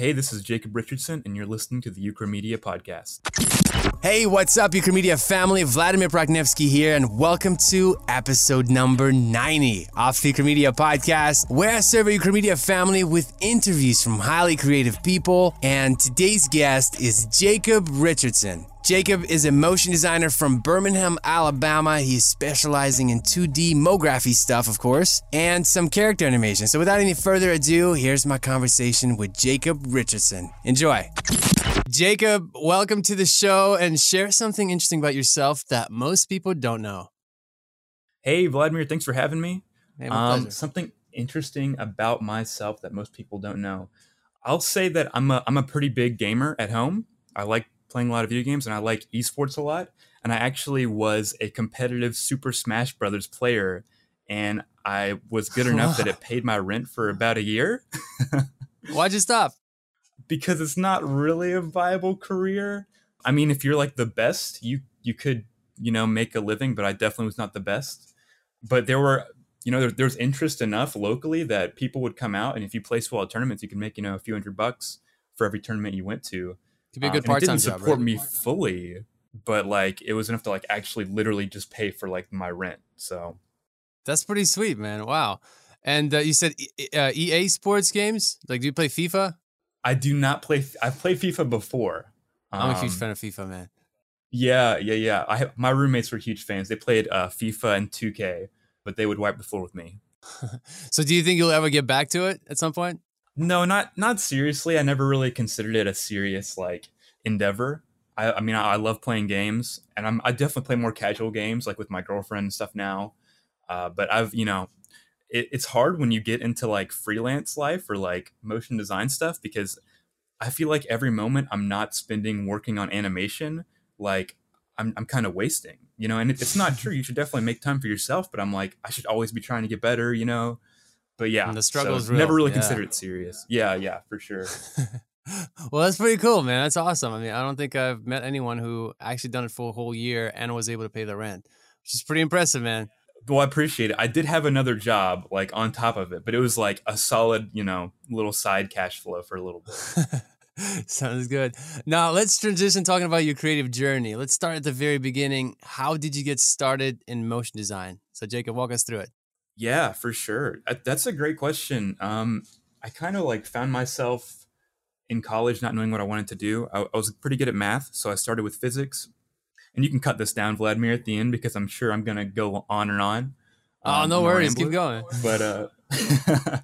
Hey, this is Jacob Richardson, and you're listening to the Ukramedia podcast. Hey, what's up, Ukramedia family? Vladimir Proknevsky here, and welcome to episode number 90 of the Ukramedia podcast, where I serve a Ukramedia family with interviews from highly creative people. And today's guest is Jacob Richardson. Jacob is a motion designer from Birmingham, Alabama. He's specializing in 2D MoGraphy stuff, of course, and some character animation. So without any further ado, here's my conversation with Jacob Richardson. Enjoy. Jacob, welcome to the show and share something interesting about yourself that most people don't know. Hey, Vladimir, thanks for having me. Hey, my Um, pleasure. something interesting about myself that most people don't know. I'll say that I'm a I'm a pretty big gamer at home. I like playing a lot of video games and I like esports a lot. And I actually was a competitive Super Smash Brothers player, and I was good enough that it paid my rent for about a year Why'd you stop? Because it's not really a viable career. I mean, if you're like the best, you you could you know make a living, but I definitely was not the best. But there were you know there, there's interest enough locally that people would come out, and if you place well at tournaments, you can make you know a few hundred bucks for every tournament you went to. Could be a Um, good and part time didn't support right? me fully, but like it was enough to like actually literally just pay for like my rent. So That's pretty sweet, man. Wow. And uh, you said E- uh, EA Sports games? Like, do you play FIFA? I do not play. I've played FIFA before. I'm a huge Um, fan of FIFA, man. Yeah, yeah, yeah. I my roommates were huge fans. They played uh, FIFA and 2K, but they would wipe the floor with me. so, do you think you'll ever get back to it at some point? No, not not seriously. I never really considered it a serious like endeavor. I, I mean, I, I love playing games, and I'm I definitely play more casual games like with my girlfriend and stuff now. Uh, but I've you know, it, it's hard when you get into like freelance life or like motion design stuff because I feel like every moment I'm not spending working on animation, like I'm I'm kind of wasting, you know. And it, it's not true. You should definitely make time for yourself. But I'm like, I should always be trying to get better, you know. But yeah, And the struggle so is never really yeah. considered it serious. Yeah, yeah, for sure. well, that's pretty cool, man. That's awesome. I mean, I don't think I've met anyone who actually done it for a whole year and was able to pay the rent, which is pretty impressive, man. Well, I appreciate it. I did have another job like on top of it, but it was like a solid, you know, little side cash flow for a little bit. Sounds good. Now, let's transition talking about your creative journey. Let's start at the very beginning. How did you get started in motion design? So, Jacob, walk us through it. Yeah, for sure. That's a great question. Um, I kind of like found myself in college not knowing what I wanted to do. I, I was pretty good at math, so I started with physics. And you can cut this down, Vladimir, at the end because I'm sure I'm gonna go on and on. Oh, um, no worries. Keep going. but uh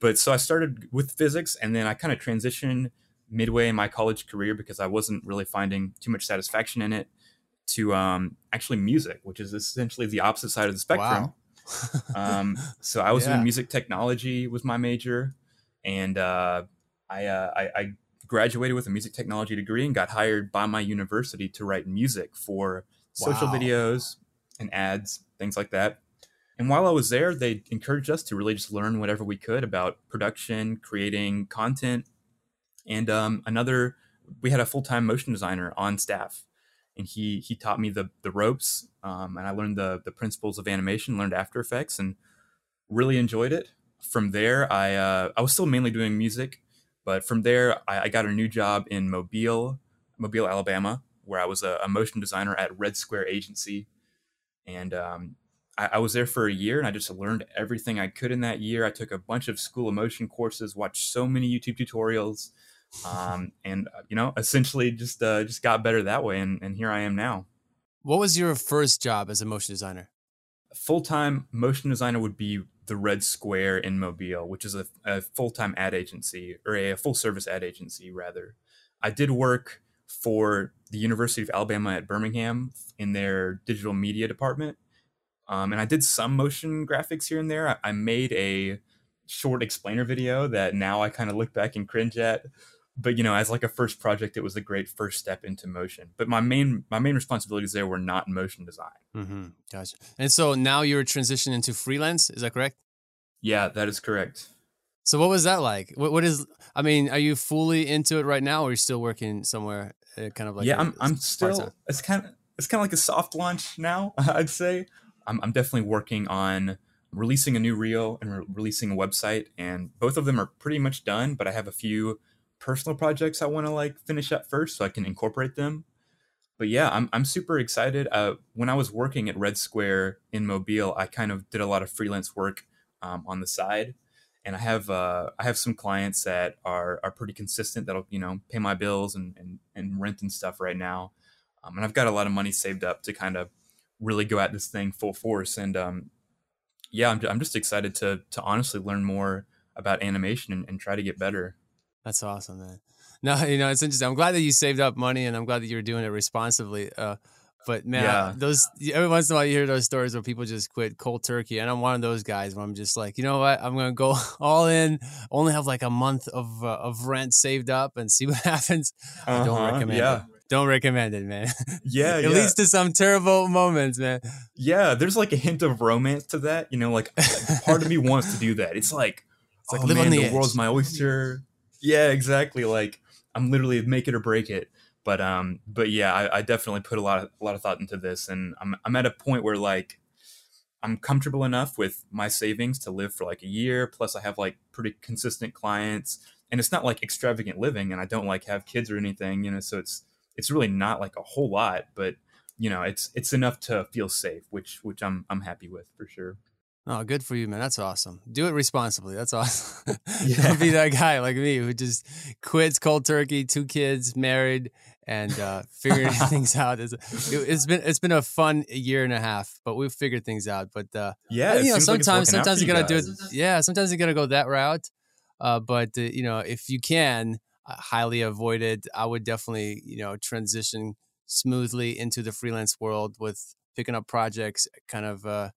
but so I started with physics and then I kind of transitioned midway in my college career because I wasn't really finding too much satisfaction in it to um actually music, which is essentially the opposite side of the spectrum. um so I was Yeah. doing music technology was my major and uh I uh I, I graduated with a music technology degree and got hired by my university to write music for social Wow. videos and ads, things like that. And while I was there, they encouraged us to really just learn whatever we could about production, creating content. And um, another, we had a full time motion designer on staff, and he he taught me the the ropes, um, and I learned the the principles of animation, learned After Effects, and really enjoyed it. From there, I uh, I was still mainly doing music, but from there, I, I got a new job in Mobile, Mobile, Alabama, where I was a, a motion designer at Red Square Agency, and um, I, I was there for a year, and I just learned everything I could in that year. I took a bunch of School of Motion courses, watched so many YouTube tutorials, um, and uh, you know, essentially just uh, just got better that way, and, and here I am now. What was your first job as a motion designer? Full time motion designer would be the Red Square in Mobile, which is a, a full time ad agency or a, full service ad agency rather. I did work for the University of Alabama at Birmingham in their digital media department, um, and I did some motion graphics here and there. I, I made a short explainer video that now I kind of look back and cringe at. But you know, as like a first project, it was a great first step into motion. But my main my main responsibilities there were not motion design. Mm-hmm. Gotcha. And so now you're transitioning into freelance. Is that correct? Yeah, that is correct. So what was that like? What, what is? I mean, are you fully into it right now, or are you still working somewhere? Uh, kind of like yeah, i I'm I'm still it's kind of it's kind of like a soft launch now. I'd say I'm I'm definitely working on releasing a new reel and re- releasing a website, and both of them are pretty much done. But I have a few personal projects I want to like finish up first so I can incorporate them. But yeah, I'm I'm super excited. Uh, when I was working at Red Square in Mobile, I kind of did a lot of freelance work um, on the side, and I have uh, I have some clients that are are pretty consistent that'll you know pay my bills and and, and rent and stuff right now, um, and I've got a lot of money saved up to kind of really go at this thing full force. And um, yeah, I'm I'm just excited to to honestly learn more about animation and, and try to get better. That's awesome, man. No, you know, it's interesting. I'm glad that you saved up money and I'm glad that you're doing it responsibly. Uh, but man, yeah. those every once in a while you hear those stories where people just quit cold turkey, and I'm one of those guys where I'm just like, you know what, I'm gonna go all in, only have like a month of uh, of rent saved up, and see what happens. Uh-huh, don't recommend yeah. it. Don't recommend it, man. Yeah, it yeah. leads to some terrible moments, man. Yeah, there's like a hint of romance to that. You know, like part of me wants to do that. It's like, it's like oh, live man, on the, the world's my oyster. Yeah, exactly. Like I'm literally make it or break it. But um, but yeah, I, I definitely put a lot of a lot of thought into this, and I'm I'm at a point where like I'm comfortable enough with my savings to live for like a year. Plus, I have like pretty consistent clients, and it's not like extravagant living, and I don't like have kids or anything, you know. So it's it's really not like a whole lot, but you know, it's it's enough to feel safe, which which I'm I'm happy with for sure. Oh, good for you, man. That's awesome. Do it responsibly. That's awesome. Yeah. Don't be that guy like me who just quits cold turkey, two kids, married, and uh, figuring things out. It's, it, has been it's been a fun year and a half, but we've figured things out. But uh, yeah, you know, sometimes like sometimes you, you gotta do it. Yeah, sometimes you gotta go that route. Uh, but uh, you know, if you can, highly avoid it. I would definitely you know transition smoothly into the freelance world with picking up projects, kind of uh,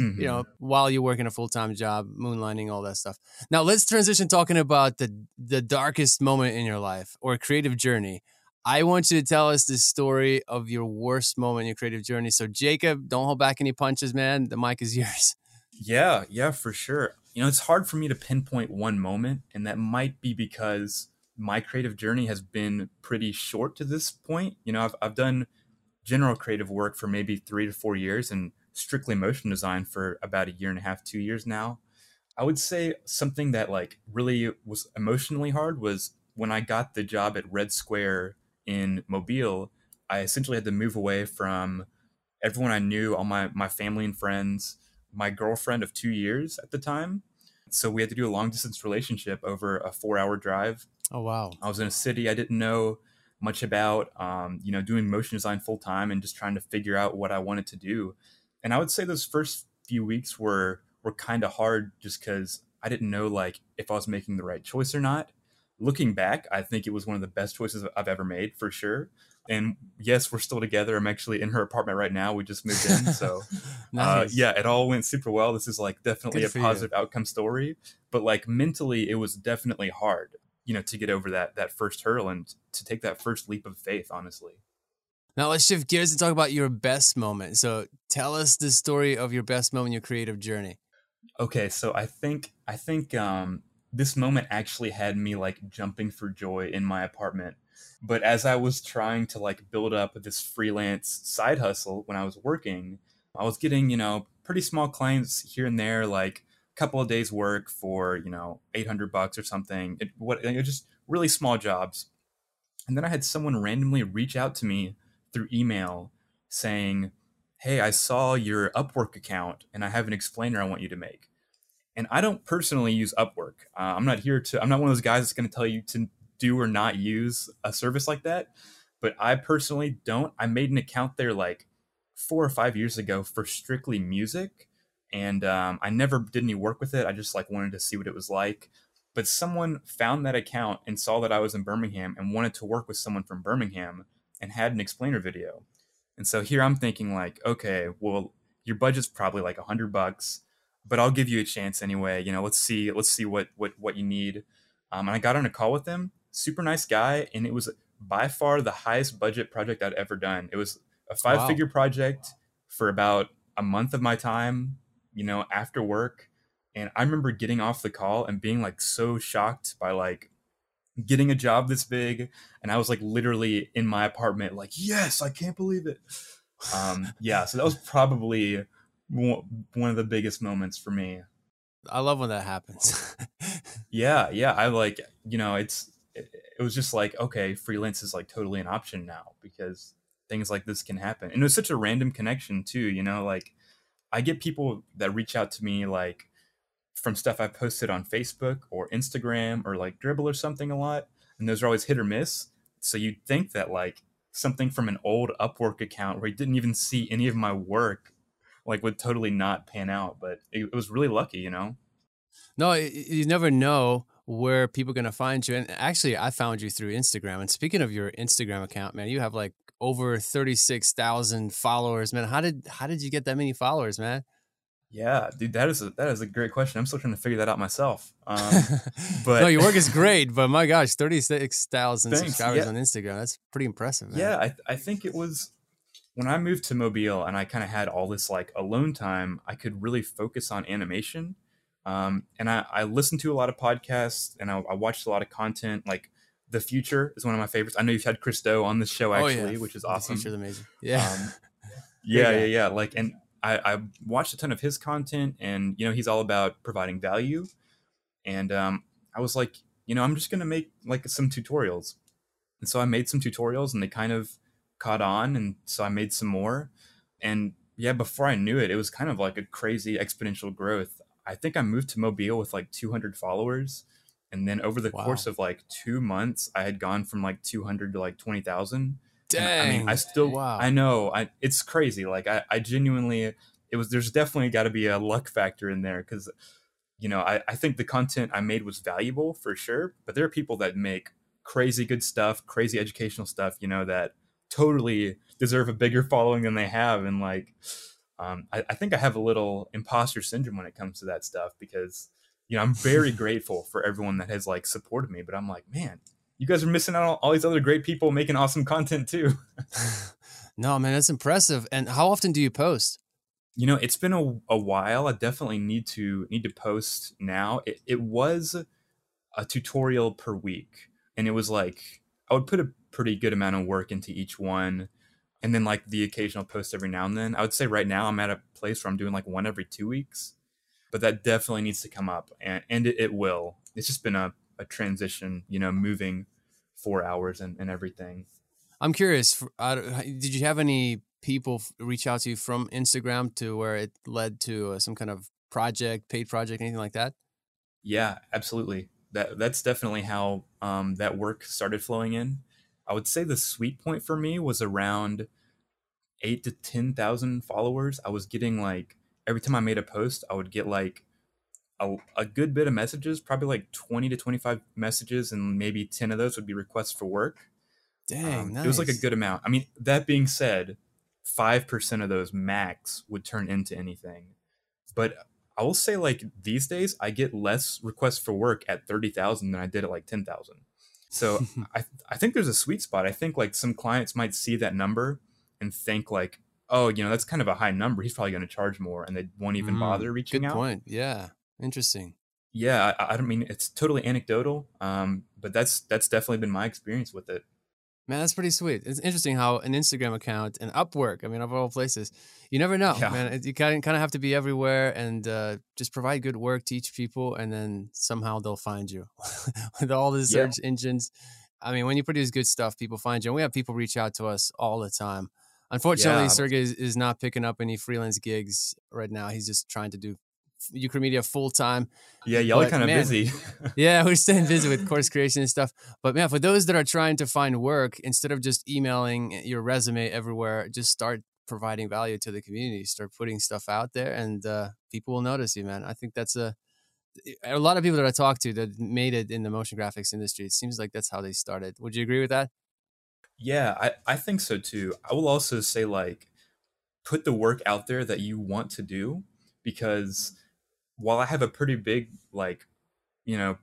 mm-hmm. you know, while you're working a full time job, moonlighting, all that stuff. Now let's transition talking about the the darkest moment in your life or creative journey. I want you to tell us the story of your worst moment in your creative journey. So Jacob, don't hold back any punches, man. The mic is yours. Yeah, yeah, for sure. You know, it's hard for me to pinpoint one moment, and that might be because my creative journey has been pretty short to this point. You know, I've, I've done general creative work for maybe three to four years, and strictly motion design for about a year and a half, two years now. I would say something that like really was emotionally hard was when I got the job at Red Square in Mobile. I essentially had to move away from everyone I knew, all my my family and friends, my girlfriend of two years at the time. So we had to do a long distance relationship over a four hour drive. Oh wow! I was in a city I didn't know much about, um, you know, doing motion design full time and just trying to figure out what I wanted to do and I would say those first few weeks were were kind of hard just because I didn't know like if I was making the right choice or not. Looking back, I think it was one of the best choices I've ever made for sure. And yes, we're still together. I'm actually in her apartment right now. We just moved in, so uh, nice. uh, yeah, it all went super well. This is like definitely Good a positive you. outcome story, but like mentally, it was definitely hard, you know, to get over that that first hurdle and to take that first leap of faith. Honestly. Now let's shift gears and talk about your best moment. So tell us the story of your best moment your creative journey. Okay, so I think I think um, this moment actually had me like jumping for joy in my apartment. But as I was trying to like build up this freelance side hustle when I was working, I was getting you know pretty small clients here and there, like a couple of days work for you know 800 bucks or something. It, what it just really small jobs. And then I had someone randomly reach out to me through email saying, Hey, I saw your Upwork account and I have an explainer I want you to make. And I don't personally use Upwork. Uh, I'm not here to, I'm not one of those guys that's going to tell you to do or not use a service like that. But I personally don't. I made an account there like four or five years ago for strictly music. And um, I never did any work with it. I just like wanted to see what it was like. But someone found that account and saw that I was in Birmingham and wanted to work with someone from Birmingham and had an explainer video. And so here I'm thinking like, okay, well, your budget's probably like a hundred bucks, but I'll give you a chance anyway. You know, let's see, let's see what what what you need. Um, and I got on a call with him, super nice guy, and it was by far the highest budget project I'd ever done. It was a five wow. figure project for about a month of my time, you know, after work. And I remember getting off the call and being like so shocked by like getting a job this big and i was like literally in my apartment like yes i can't believe it. Um yeah so that was probably one of the biggest moments for me. I love when that happens. Yeah yeah i like you know it's it, it was just like okay freelance is like totally an option now because things like this can happen. And it was such a random connection too you know like i get people that reach out to me like from stuff i've posted on facebook or instagram or like Dribbble or something a lot and those are always hit or miss so you'd think that like something from an old upwork account where you didn't even see any of my work like would totally not pan out but it, it was really lucky you know no you never know where people are going to find you. And actually, I found you through Instagram. And speaking of your Instagram account, man, you have like over 36,000 followers, man. How did how did you get that many followers, man? Yeah, dude, that is a, that is a great question. I'm still trying to figure that out myself. Um, but no, your work is great. But my gosh, thirty six thousand subscribers yeah. on Instagram. That's pretty impressive. Man. Yeah, I, I think it was when I moved to Mobile and I kind of had all this like alone time. I could really focus on animation um, and I, I listened to a lot of podcasts and I, I, watched a lot of content. Like The Futur is one of my favorites. I know you've had Chris Do on this show actually, oh, yeah. which is awesome. The Futur's amazing. Yeah. Um, yeah, yeah, yeah. Like, and I, I watched a ton of his content and, you know, he's all about providing value. And um, I was like, you know, I'm just going to make like some tutorials. And so I made some tutorials and they kind of caught on. And so I made some more. And yeah, before I knew it, it was kind of like a crazy exponential growth. I think I moved to Mobile with like 200 followers. And then over the wow. course of like two months, I had gone from like 200 to like 20,000. Dang. I mean, I still, wow. I know, I, it's crazy. Like, I, I genuinely, it was, there's definitely got to be a luck factor in there because, you know, I, I think the content I made was valuable for sure. But there are people that make crazy good stuff, crazy educational stuff, you know, that totally deserve a bigger following than they have. And like, um, I, I, think I have a little imposter syndrome when it comes to that stuff because you know I'm very grateful for everyone that has like supported me, but I'm like, man, you guys are missing out on all these other great people making awesome content too. no, man, that's impressive. And how often do you post? You know, it's been a, a while. I definitely need to need to post now. It, it was a tutorial per week, and it was like I would put a pretty good amount of work into each one and then like the occasional post every now and then. I would say right now I'm at a place where I'm doing like one every two weeks, but that definitely needs to come up, and and it, it will. It's just been a, a transition, you know, moving four hours and, and everything. I'm curious. Uh, did you have any people reach out to you from Instagram to where it led to uh, some kind of project, paid project, anything like that? Yeah, absolutely. That that's definitely how um, that work started flowing in. I would say the sweet point for me was around eight to 10,000 followers. I was getting like, every time I made a post, I would get like a, a good bit of messages, probably like 20 to 25 messages, and maybe 10 of those would be requests for work. Dang, um, nice. It was like a good amount. I mean, that being said, 5% of those max would turn into anything. But I will say, like, these days, I get less requests for work at 30,000 than I did at like 10,000. So I I think there's a sweet spot. I think like some clients might see that number and think like, oh, you know, that's kind of a high number. He's probably going to charge more, and they won't even mm, bother reaching good out. Good point. Yeah, interesting. Yeah, I, I don't mean it's totally anecdotal, um, but that's that's definitely been my experience with it. Man, that's pretty sweet. It's interesting how an Instagram account and Upwork, I mean, of all places, you never know, yeah. man. You kind of, kind of have to be everywhere and uh, just provide good work, teach people, and then somehow they'll find you with all the search yeah. engines. I mean, when you produce good stuff, people find you. And we have people reach out to us all the time. Unfortunately, yeah. Sergey is, is not picking up any freelance gigs right now. He's just trying to do Ukramedia full time. Yeah, y'all are kind of busy. yeah, we're staying busy with course creation and stuff. But man, for those that are trying to find work, instead of just emailing your resume everywhere, just start providing value to the community. Start putting stuff out there, and uh, people will notice you, man. I think that's a a lot of people that I talk to that made it in the motion graphics industry. It seems like that's how they started. Would you agree with that? Yeah, I, I think so too. I will also say like put the work out there that you want to do because while I have a pretty big like, you know,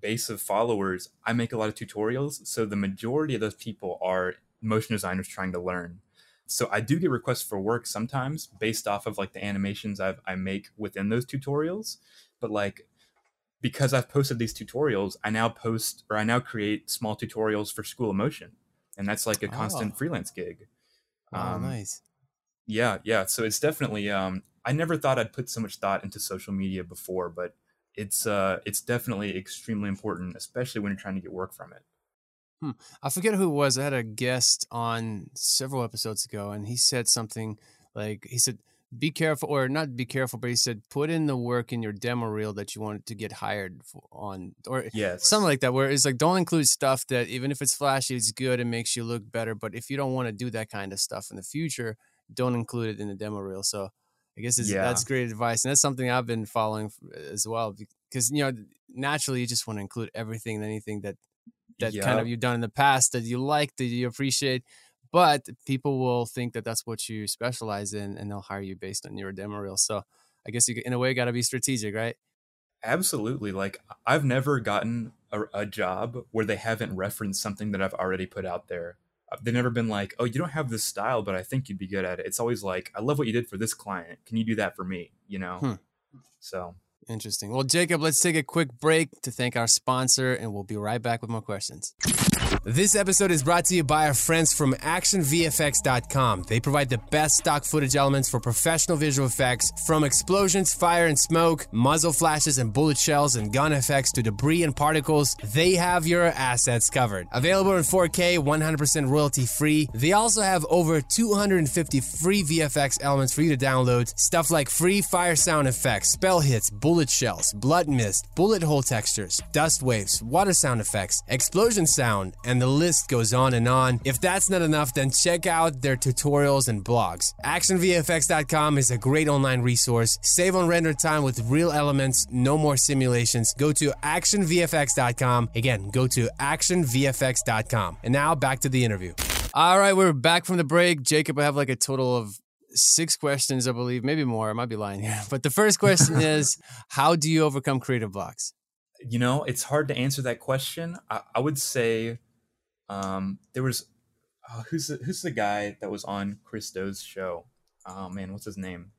base of followers, I make a lot of tutorials. So the majority of those people are motion designers trying to learn. So I do get requests for work sometimes based off of like the animations I've, I make within those tutorials. But like because I've posted these tutorials, I now post or I now create small tutorials for School of Motion. And that's like a constant oh. freelance gig. Oh, um, nice. Yeah, yeah. So it's definitely um I never thought I'd put so much thought into social media before, but it's uh it's definitely extremely important, especially when you're trying to get work from it. Hmm. I forget who it was. I had a guest on several episodes ago, and he said something like he said, "Be careful," or not be careful, but he said, "Put in the work in your demo reel that you want to get hired for, on," or Yes. something like that. Where it's like, don't include stuff that even if it's flashy, it's good and makes you look better. But if you don't want to do that kind of stuff in the future, don't include it in the demo reel. So I guess Yeah. that's great advice, and that's something I've been following uh, as well. Because you know, naturally, you just want to include everything and anything that that kind of you've done in the past that you like, that you appreciate. But people will think that that's what you specialize in, and they'll hire you based on your demo reel. So I guess you, in a way, got to be strategic, right? Absolutely. Like I've never gotten a, a job where they haven't referenced something that I've already put out there. They've never been like, "Oh, you don't have this style, but I think you'd be good at it." It's always like, "I love what you did for this client. Can you do that for me?" You know. Hmm. So Interesting. Well, Jacob, let's take a quick break to thank our sponsor, and we'll be right back with more questions. This episode is brought to you by our friends from ActionVFX.com. They provide the best stock footage elements for professional visual effects, from explosions, fire and smoke, muzzle flashes and bullet shells, and gun effects to debris and particles. They have your assets covered. Available in 4K, 100% royalty free. They also have over 250 free VFX elements for you to download. Stuff like free fire sound effects, spell hits, bullet shells, blood mist, bullet hole textures, dust waves, water sound effects, explosion sound, and the list goes on and on. If that's not enough, then check out their tutorials and blogs. ActionVFX.com is a great online resource. Save on render time with real elements, no more simulations. Go to ActionVFX.com. Again, go to ActionVFX.com. And now back to the interview. All right, we're back from the break. Jacob, I have like a total of six questions, I believe, maybe more. I might be lying here. But the first question is How do you overcome creative blocks? you know, it's hard to answer that question. I, I would say um, there was uh, who's the, who's the guy that was on Chris Do's show? Oh man, what's his name?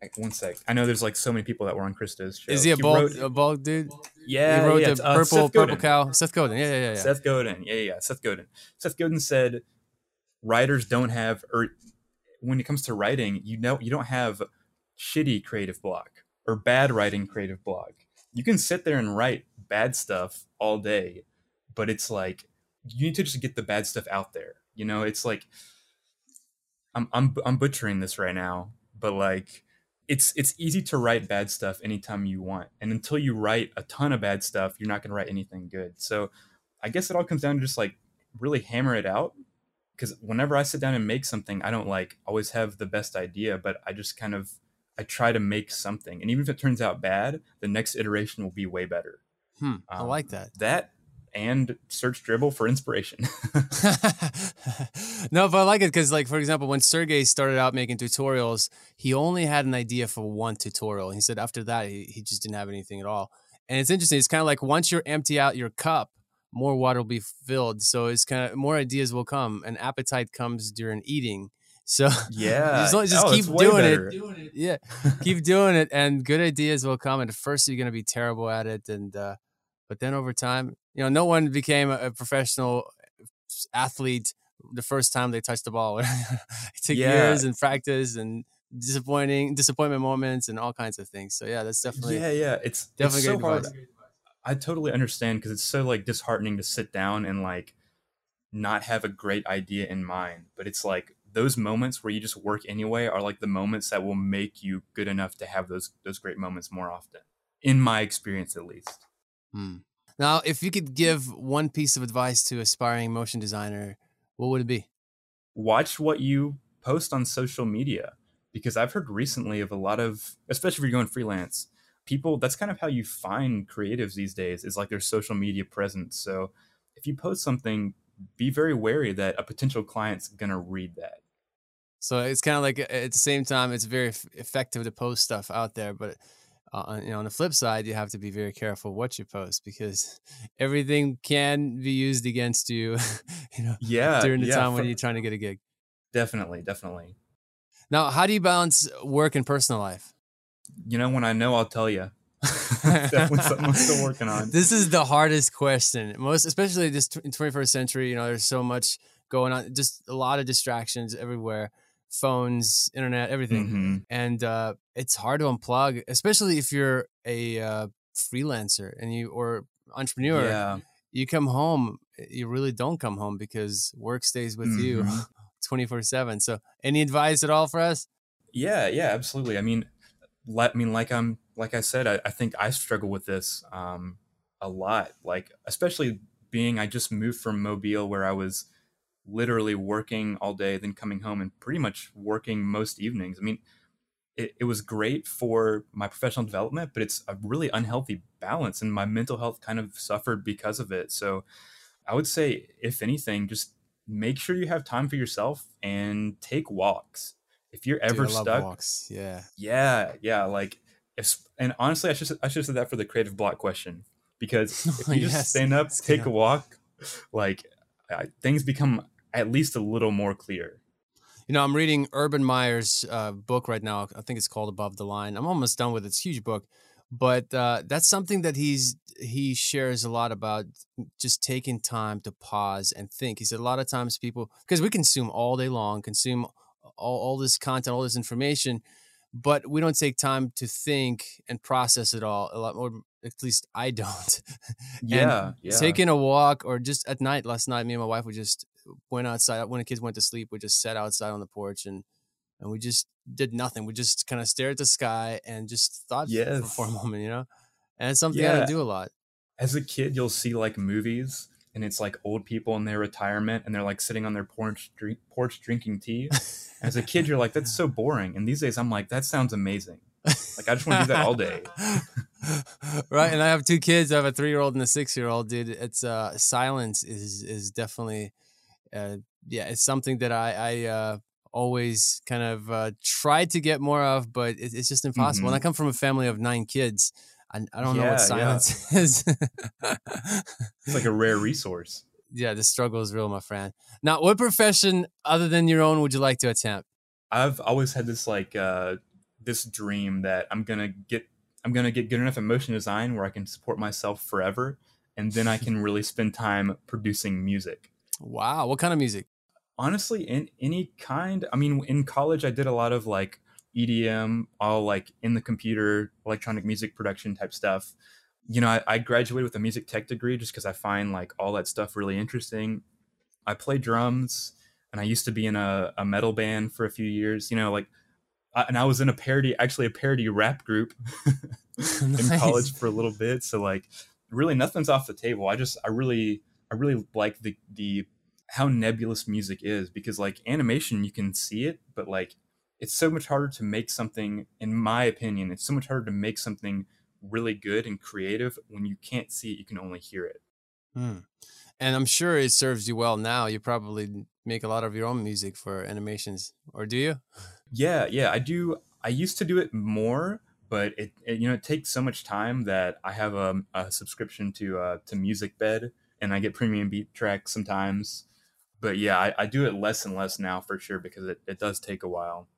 Like, one sec. I know there's like so many people that were on Chris Do's show. Is he a bald, wrote- a bald dude? yeah, he wrote yeah, the uh, purple purple cow. Seth Godin. Yeah, yeah, yeah. yeah. Seth Godin. Yeah, yeah, yeah. Seth Godin. Seth Godin said writers don't have or when it comes to writing, you know you don't have shitty creative block or bad writing creative block. You can sit there and write bad stuff all day, but it's like you need to just get the bad stuff out there. You know, it's like I'm I'm I'm butchering this right now, but like it's it's easy to write bad stuff anytime you want. And until you write a ton of bad stuff, you're not going to write anything good. So I guess it all comes down to just like really hammer it out because whenever I sit down and make something, I don't like always have the best idea, but I just kind of I try to make something. And even if it turns out bad, the next iteration will be way better. Hmm, I Um, like that. That and search Dribbble for inspiration. no, but I like it because, like, for example, when Sergey started out making tutorials, he only had an idea for one tutorial. He said after that, he, he just didn't have anything at all. And it's interesting. It's kind of like once you empty out your cup, more water will be filled. So it's kind of more ideas will come, and appetite comes during eating. So yeah. Just, just Oh, keep it's way doing it. Yeah, keep doing it, and good ideas will come. And at first, you're going to be terrible at it, and uh, but then over time, you know, no one became a, professional athlete the first time they touched the ball. it took Yeah. years and practice and disappointing disappointment moments and all kinds of things. So yeah, that's definitely yeah, yeah. It's definitely it's so hard. advice. I totally understand because it's so like disheartening to sit down and like not have a great idea in mind. But it's like those moments where you just work anyway are like the moments that will make you good enough to have those those great moments more often. In my experience, at least. Hmm. Now, if you could give one piece of advice to aspiring motion designer, what would it be? watch what you post on social media because I've heard recently of a lot of, especially if you're going freelance, people. That's kind of how you find creatives these days is like their social media presence. So if you post something, be very wary that a potential client's gonna read that. So it's kind of like at the same time, it's very effective to post stuff out there, but uh, on- you know, on the flip side, you have to be very careful what you post because everything can be used against you. you know, Yeah, during the yeah, time when you're trying to get a gig. definitely, definitely. Now, how do you balance work and personal life? You know, when I know, I'll tell you. definitely something I'm still working on. This is the hardest question. Most, especially this in 21st century, you know, there's so much going on, just a lot of distractions everywhere, phones, internet, everything. Mhm. and uh, it's hard to unplug, especially if you're a uh, freelancer and you or entrepreneur, Yeah. you come home, you really don't come home because work stays with you Mhm. 24 7. So, any advice at all for us? Yeah, yeah, absolutely. I mean, like, I mean, like I'm, like I said, I, I think I struggle with this um, a lot. Like, especially being, I just moved from Mobile, where I was literally working all day, then coming home and pretty much working most evenings. I mean, it, it was great for my professional development, but it's a really unhealthy balance, and my mental health kind of suffered because of it. So, I would say, if anything, just make sure you have time for yourself and take walks. If you're Dude, ever love stuck, walks. Yeah. yeah, yeah. Like, if and honestly, I should I should have said that for the creative block question because if you just stand up, that's take good. a walk, like I, things become at least a little more clear. You know, I'm reading Urban Meyer's uh, book right now. I think it's called Above the Line. I'm almost done with it. It's a huge book, but uh, that's something that he's he shares a lot about just taking time to pause and think. He said a lot of times people because we consume all day long, consume all, all this content, all this information, but we don't take time to think and process it all. A lot more, at least I don't. Yeah, yeah. taking a walk or just at night last night me and my wife were just went outside when the kids went to sleep we just sat outside on the porch and and we just did nothing we just kind of stared at the sky and just thought f- for, for a moment you know and it's something i Yeah. don't do a lot As a kid, you'll see like movies, and it's like old people in their retirement, and they're like sitting on their porch drink, porch drinking tea. As a kid, you're like, that's so boring. And these days, I'm like, that sounds amazing. Like I just want to do that all day. right and i have two kids i have a three-year-old and a six-year-old dude it's uh silence is is definitely uh yeah it's something that i i uh always kind of uh tried to get more of but it, it's just impossible and i come from a family of nine kids i, I don't know what Mm-hmm. Yeah, yeah. silence is It's like a rare resource. yeah the struggle is real my friend now what profession other than your own would you like to attempt I've always had this like uh, this dream that I'm gonna get I'm gonna get good enough in motion design where I can support myself forever, and then I can really spend time producing music. Wow what kind of music Honestly, in any kind. I mean, in college, I did a lot of like EDM, all like in the computer, electronic music production type stuff. You know, I, I graduated with a music tech degree just because I find like all that stuff really interesting. I play drums, and I used to be in a, a metal band for a few years. You know, like, I, and I was in a parody, actually a parody rap group in Nice. college for a little bit. So like, really, nothing's off the table. I just, I really, I really like the the how nebulous music is because like animation, you can see it, but like, it's so much harder to make something. In my opinion, it's so much harder to make something really good and creative when you can't see it. You can only hear it. Hmm. And I'm sure it serves you well now. You probably make a lot of your own music for animations, or do you? Yeah, yeah, I do. I used to do it more, but it, it you know it takes so much time that I have a, a subscription to uh, to MusicBed, and I get PremiumBeat tracks sometimes. But yeah, I, I do it less and less now for sure because it, it does take a while.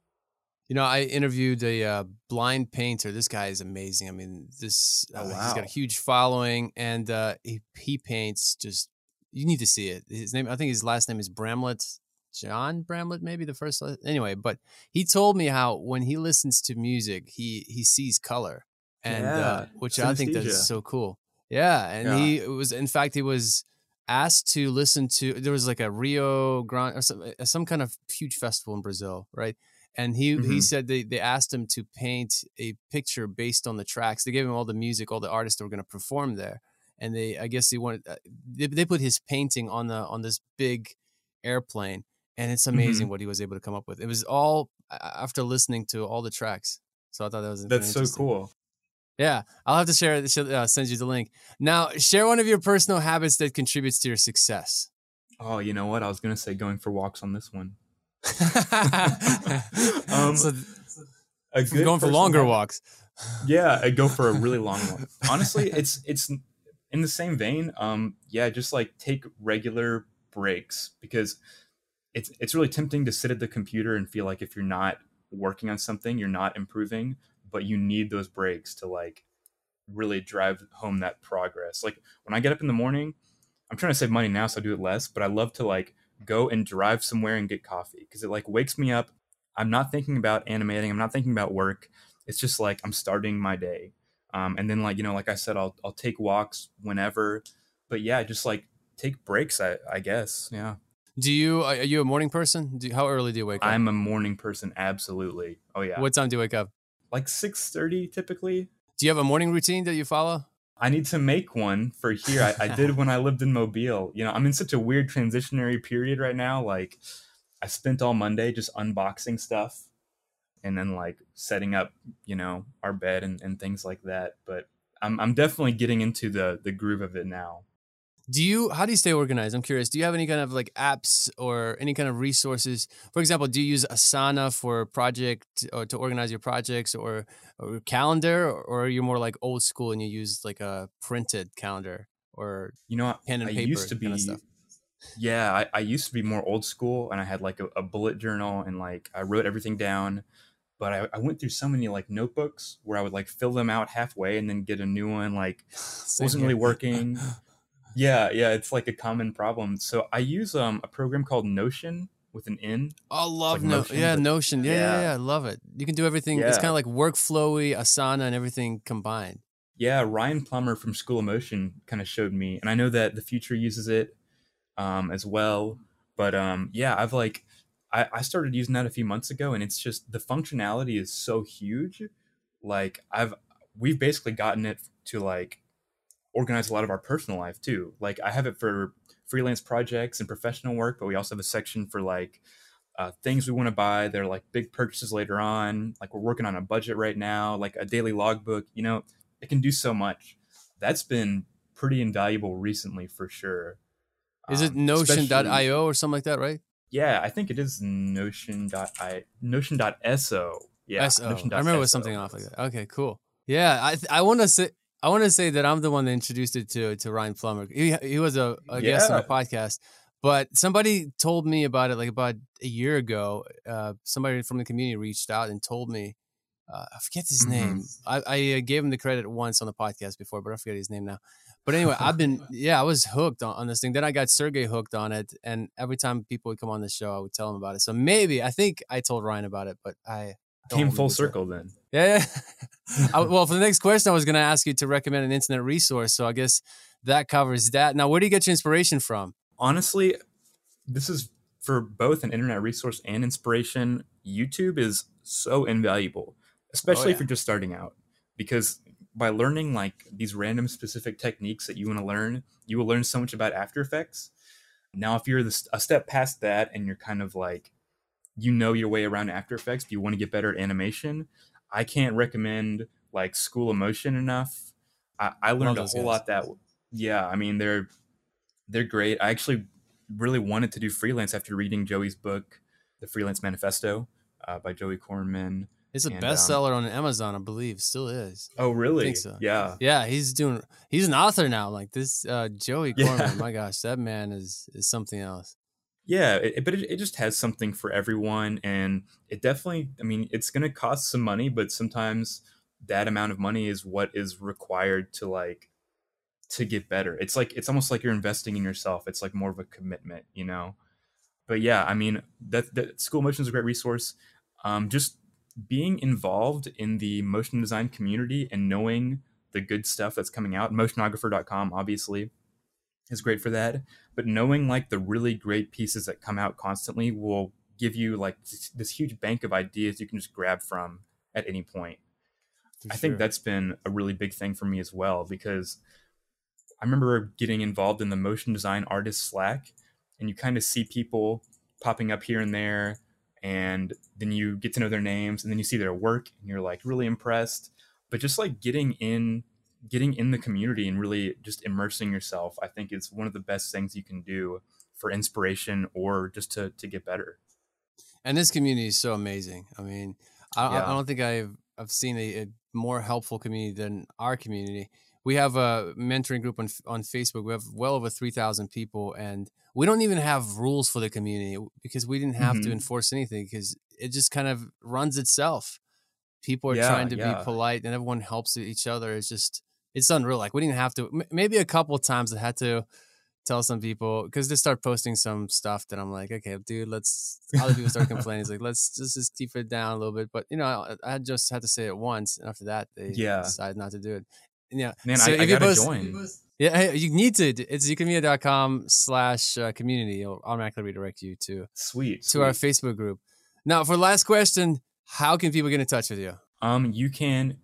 You know, I interviewed a uh, blind painter. This guy is amazing. I mean, this Oh, uh, he's got a huge following, and uh, he he paints just. You need to see it. His name, I think, his last name is Bramblitt, John Bramblitt, maybe the first. Anyway, but he told me how when he listens to music, he he sees color, and uh, Yeah, which I think that's so cool. Yeah, and Yeah. he was, in fact, he was asked to listen to. There was like a Rio Grande or some uh, some kind of huge festival in Brazil, right? And he he Mhm. said they they asked him to paint a picture based on the tracks. They gave him all the music, all the artists that were going to perform there, and they I guess they wanted uh, they, they put his painting on the on this big airplane, and it's amazing Mm-hmm. what he was able to come up with. It was all after listening to all the tracks. So I thought that was That's so cool. Yeah, I'll have to share. sh- Uh, send you the link. Now, share one of your personal habits that contributes to your success. Oh, you know what? I was gonna say going for walks on this one. um, so A going for longer habit- walks. yeah i go for a really long one honestly it's it's in the same vein um yeah just like take regular breaks because it's it's really tempting to sit at the computer and feel like if you're not working on something you're not improving but you need those breaks to like really drive home that progress like when i get up in the morning i'm trying to save money now so i do it less but i love to like go and drive somewhere and get coffee because it like wakes me up i'm not thinking about animating i'm not thinking about work it's just like I'm starting my day. Um, and then like you know, like I said, I'll I'll take walks whenever. But yeah, just like take breaks. I I guess. Yeah. Do you are you a morning person? Do you, how early do you wake up? I'm a morning person. Absolutely. Oh yeah. What time do you wake up? Like six thirty typically. Do you have a morning routine that you follow? I need to make one for here. I, I did when I lived in Mobile. You know, I'm in such a weird transitionary period right now. Like, I spent all Monday just unboxing stuff and then like setting up, you know, our bed and, and things like that. But I'm I'm definitely getting into the the groove of it now. Do you how do you stay organized? I'm curious. Do you have any kind of like apps or any kind of resources? For example, do you use Asana for project or to organize your projects or, or calendar or are you more like old school and you use like a printed calendar or You know, pen and I paper used to kind of stuff? yeah, I, I used to be more old school and I had like a, a bullet journal and like I wrote everything down. But I, I went through so many like notebooks where I would like fill them out halfway and then get a new one like Same wasn't here. really working. Yeah, yeah, it's like a common problem. So I use um a program called Notion with an N. Oh, love like no, Notion, yeah, Notion, yeah, yeah, yeah. yeah, I love it. You can do everything. It's kind of like workflowy, Asana, and everything combined. Yeah, Ryan Plummer from School of Motion kind of showed me, and I know that the Futur uses it um, as well. But um, yeah, I've like I, I started using that a few months ago, and it's just the functionality is so huge. Like I've we've basically gotten it to like organize a lot of our personal life too. Like I have it for freelance projects and professional work, but we also have a section for like uh, things we want to buy. They're like big purchases later on. Like we're working on a budget right now, like a daily logbook. You know, it can do so much. That's been pretty invaluable recently for sure. Is it Um, Notion.io or something like that, right? Yeah, I think it is Notion.i Notion.so. Yeah, SO. Notion I remember it was something off like that. Okay, cool. Yeah, I th- I want to say I want to say that I'm the one that introduced it to to Ryan Plummer. He he was a, a guest on a podcast, but somebody told me about it like about a year ago. Uh, somebody from the community reached out and told me. Uh, I forget his Mhm. name. I, I uh, gave him the credit once on the podcast before, but I forget his name now. But anyway, I've been yeah, I was hooked on, on this thing. Then I got Sergey hooked on it, and every time people would come on the show, I would tell him about it. So maybe I think I told Ryan about it, but I Came full circle then. Yeah. yeah. I- well, for the next question, I was going to ask you to recommend an internet resource. So I guess that covers that. Now, where do you get your inspiration from? honestly, this is for both an internet resource and inspiration. YouTube is so invaluable, especially oh, if yeah. you're just starting out, because by learning like these random specific techniques that you want to learn, you will learn so much about After Effects. Now, if you're this, a step past that and you're kind of like, you know your way around After Effects, but you want to get better at animation, I can't recommend like School of Motion enough. I, I learned a whole guys. lot that, yeah, I mean they're they're great. I actually really wanted to do freelance after reading Joey's book, The Freelance Manifesto, uh, by Joey Korenman. It's a And, um, bestseller on Amazon, I believe. Still is. Oh, really? think so. Yeah. Yeah, he's doing. He's an author now. Like this, uh, Joey Yeah. My gosh, that man is is something else. Yeah, it, but it, it just has something for everyone, and it definitely. I mean, it's going to cost some money, but sometimes that amount of money is what is required to like to get better. It's like it's almost like you're investing in yourself. It's like more of a commitment, you know. But yeah, I mean, that, that School Motion is a great resource. Um, just being involved in the motion design community and knowing the good stuff that's coming out. Motionographer.com, obviously, is great for that. But knowing like the really great pieces that come out constantly will give you like this, huge bank of ideas you can just grab from at any point. for I think that's been a really big thing for me as well because I remember getting involved in the motion design artist Slack, and you kind of see people popping up here and there, and then you get to know their names, and then you see their work, and you're like really impressed. But just like getting in, getting in the community and really just immersing yourself, I think is one of the best things you can do for inspiration or just to to get better. and this community is so amazing. I mean, I, Yeah. I don't think I've I've seen a, a more helpful community than our community. We have a mentoring group on on Facebook. We have well over three thousand people, and we don't even have rules for the community because we didn't have to Mhm. enforce anything because it just kind of runs itself. People are Yeah, trying to yeah. be polite, and everyone helps each other. It's just it's unreal. Like we didn't have to. m- Maybe a couple of times I had to tell some people because they start posting some stuff that I'm like, okay, dude, let's. Other people start complaining. It's like let's just just keep it down a little bit. But you know, I, I just had to say it once, and after that, they Yeah. decided not to do it. And yeah, Man, So I, if I you gotta post- join. yeah, you need to. It's ukramedia.com slash uh, community. It'll automatically redirect you to Sweet. to our. Facebook group. Now, for the last question, how can people get in touch with you? Um, you can,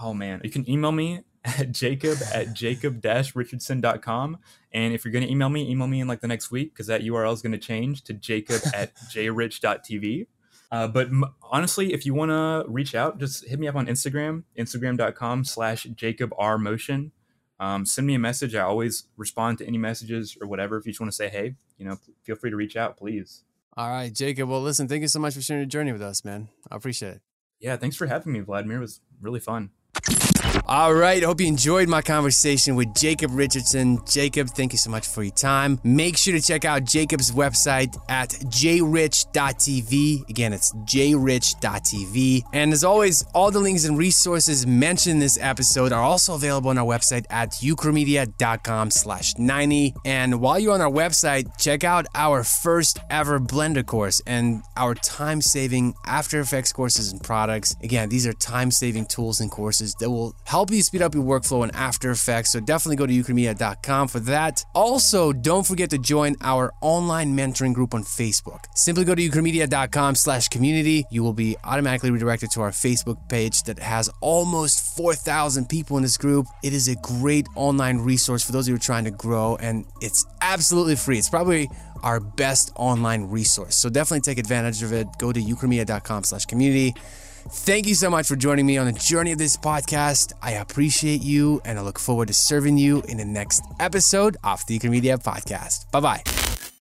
oh man, you can email me at jacob at jacob-richardson.com. And if you're going to email me, email me in like the next week because that URL is going to change to jacob at jrich.tv. Uh, but m- honestly, if you want to reach out, just hit me up on Instagram, instagram.com slash jacob r motion. Um, send me a message. I always respond to any messages or whatever. If you just want to say, hey, you know, feel free to reach out, please. All right, Jacob. Well, listen, thank you so much for sharing your journey with us, man. I appreciate it. Yeah, thanks for having me, Vladimir. It was really fun. All right. Hope you enjoyed my conversation with Jacob Richardson. Jacob, thank you so much for your time. Make sure to check out Jacob's website at jrich.tv. Again, it's jrich.tv. And as always, all the links and resources mentioned in this episode are also available on our website at ukramedia.com slash 90. And while you're on our website, check out our first ever Blender course and our time-saving After Effects courses and products. Again, these are time-saving tools and courses that will help you speed up your workflow in After Effects. So definitely go to ukramedia.com for that. Also, don't forget to join our online mentoring group on Facebook. Simply go to ukramedia.com slash community. You will be automatically redirected to our Facebook page that has almost 4,000 people in this group. It is a great online resource for those who are trying to grow, and it's absolutely free. It's probably our best online resource. So definitely take advantage of it. Go to ukramedia.com slash community. Thank you so much for joining me on the journey of this podcast. I appreciate you and I look forward to serving you in the next episode of the Ukramedia podcast. Bye bye.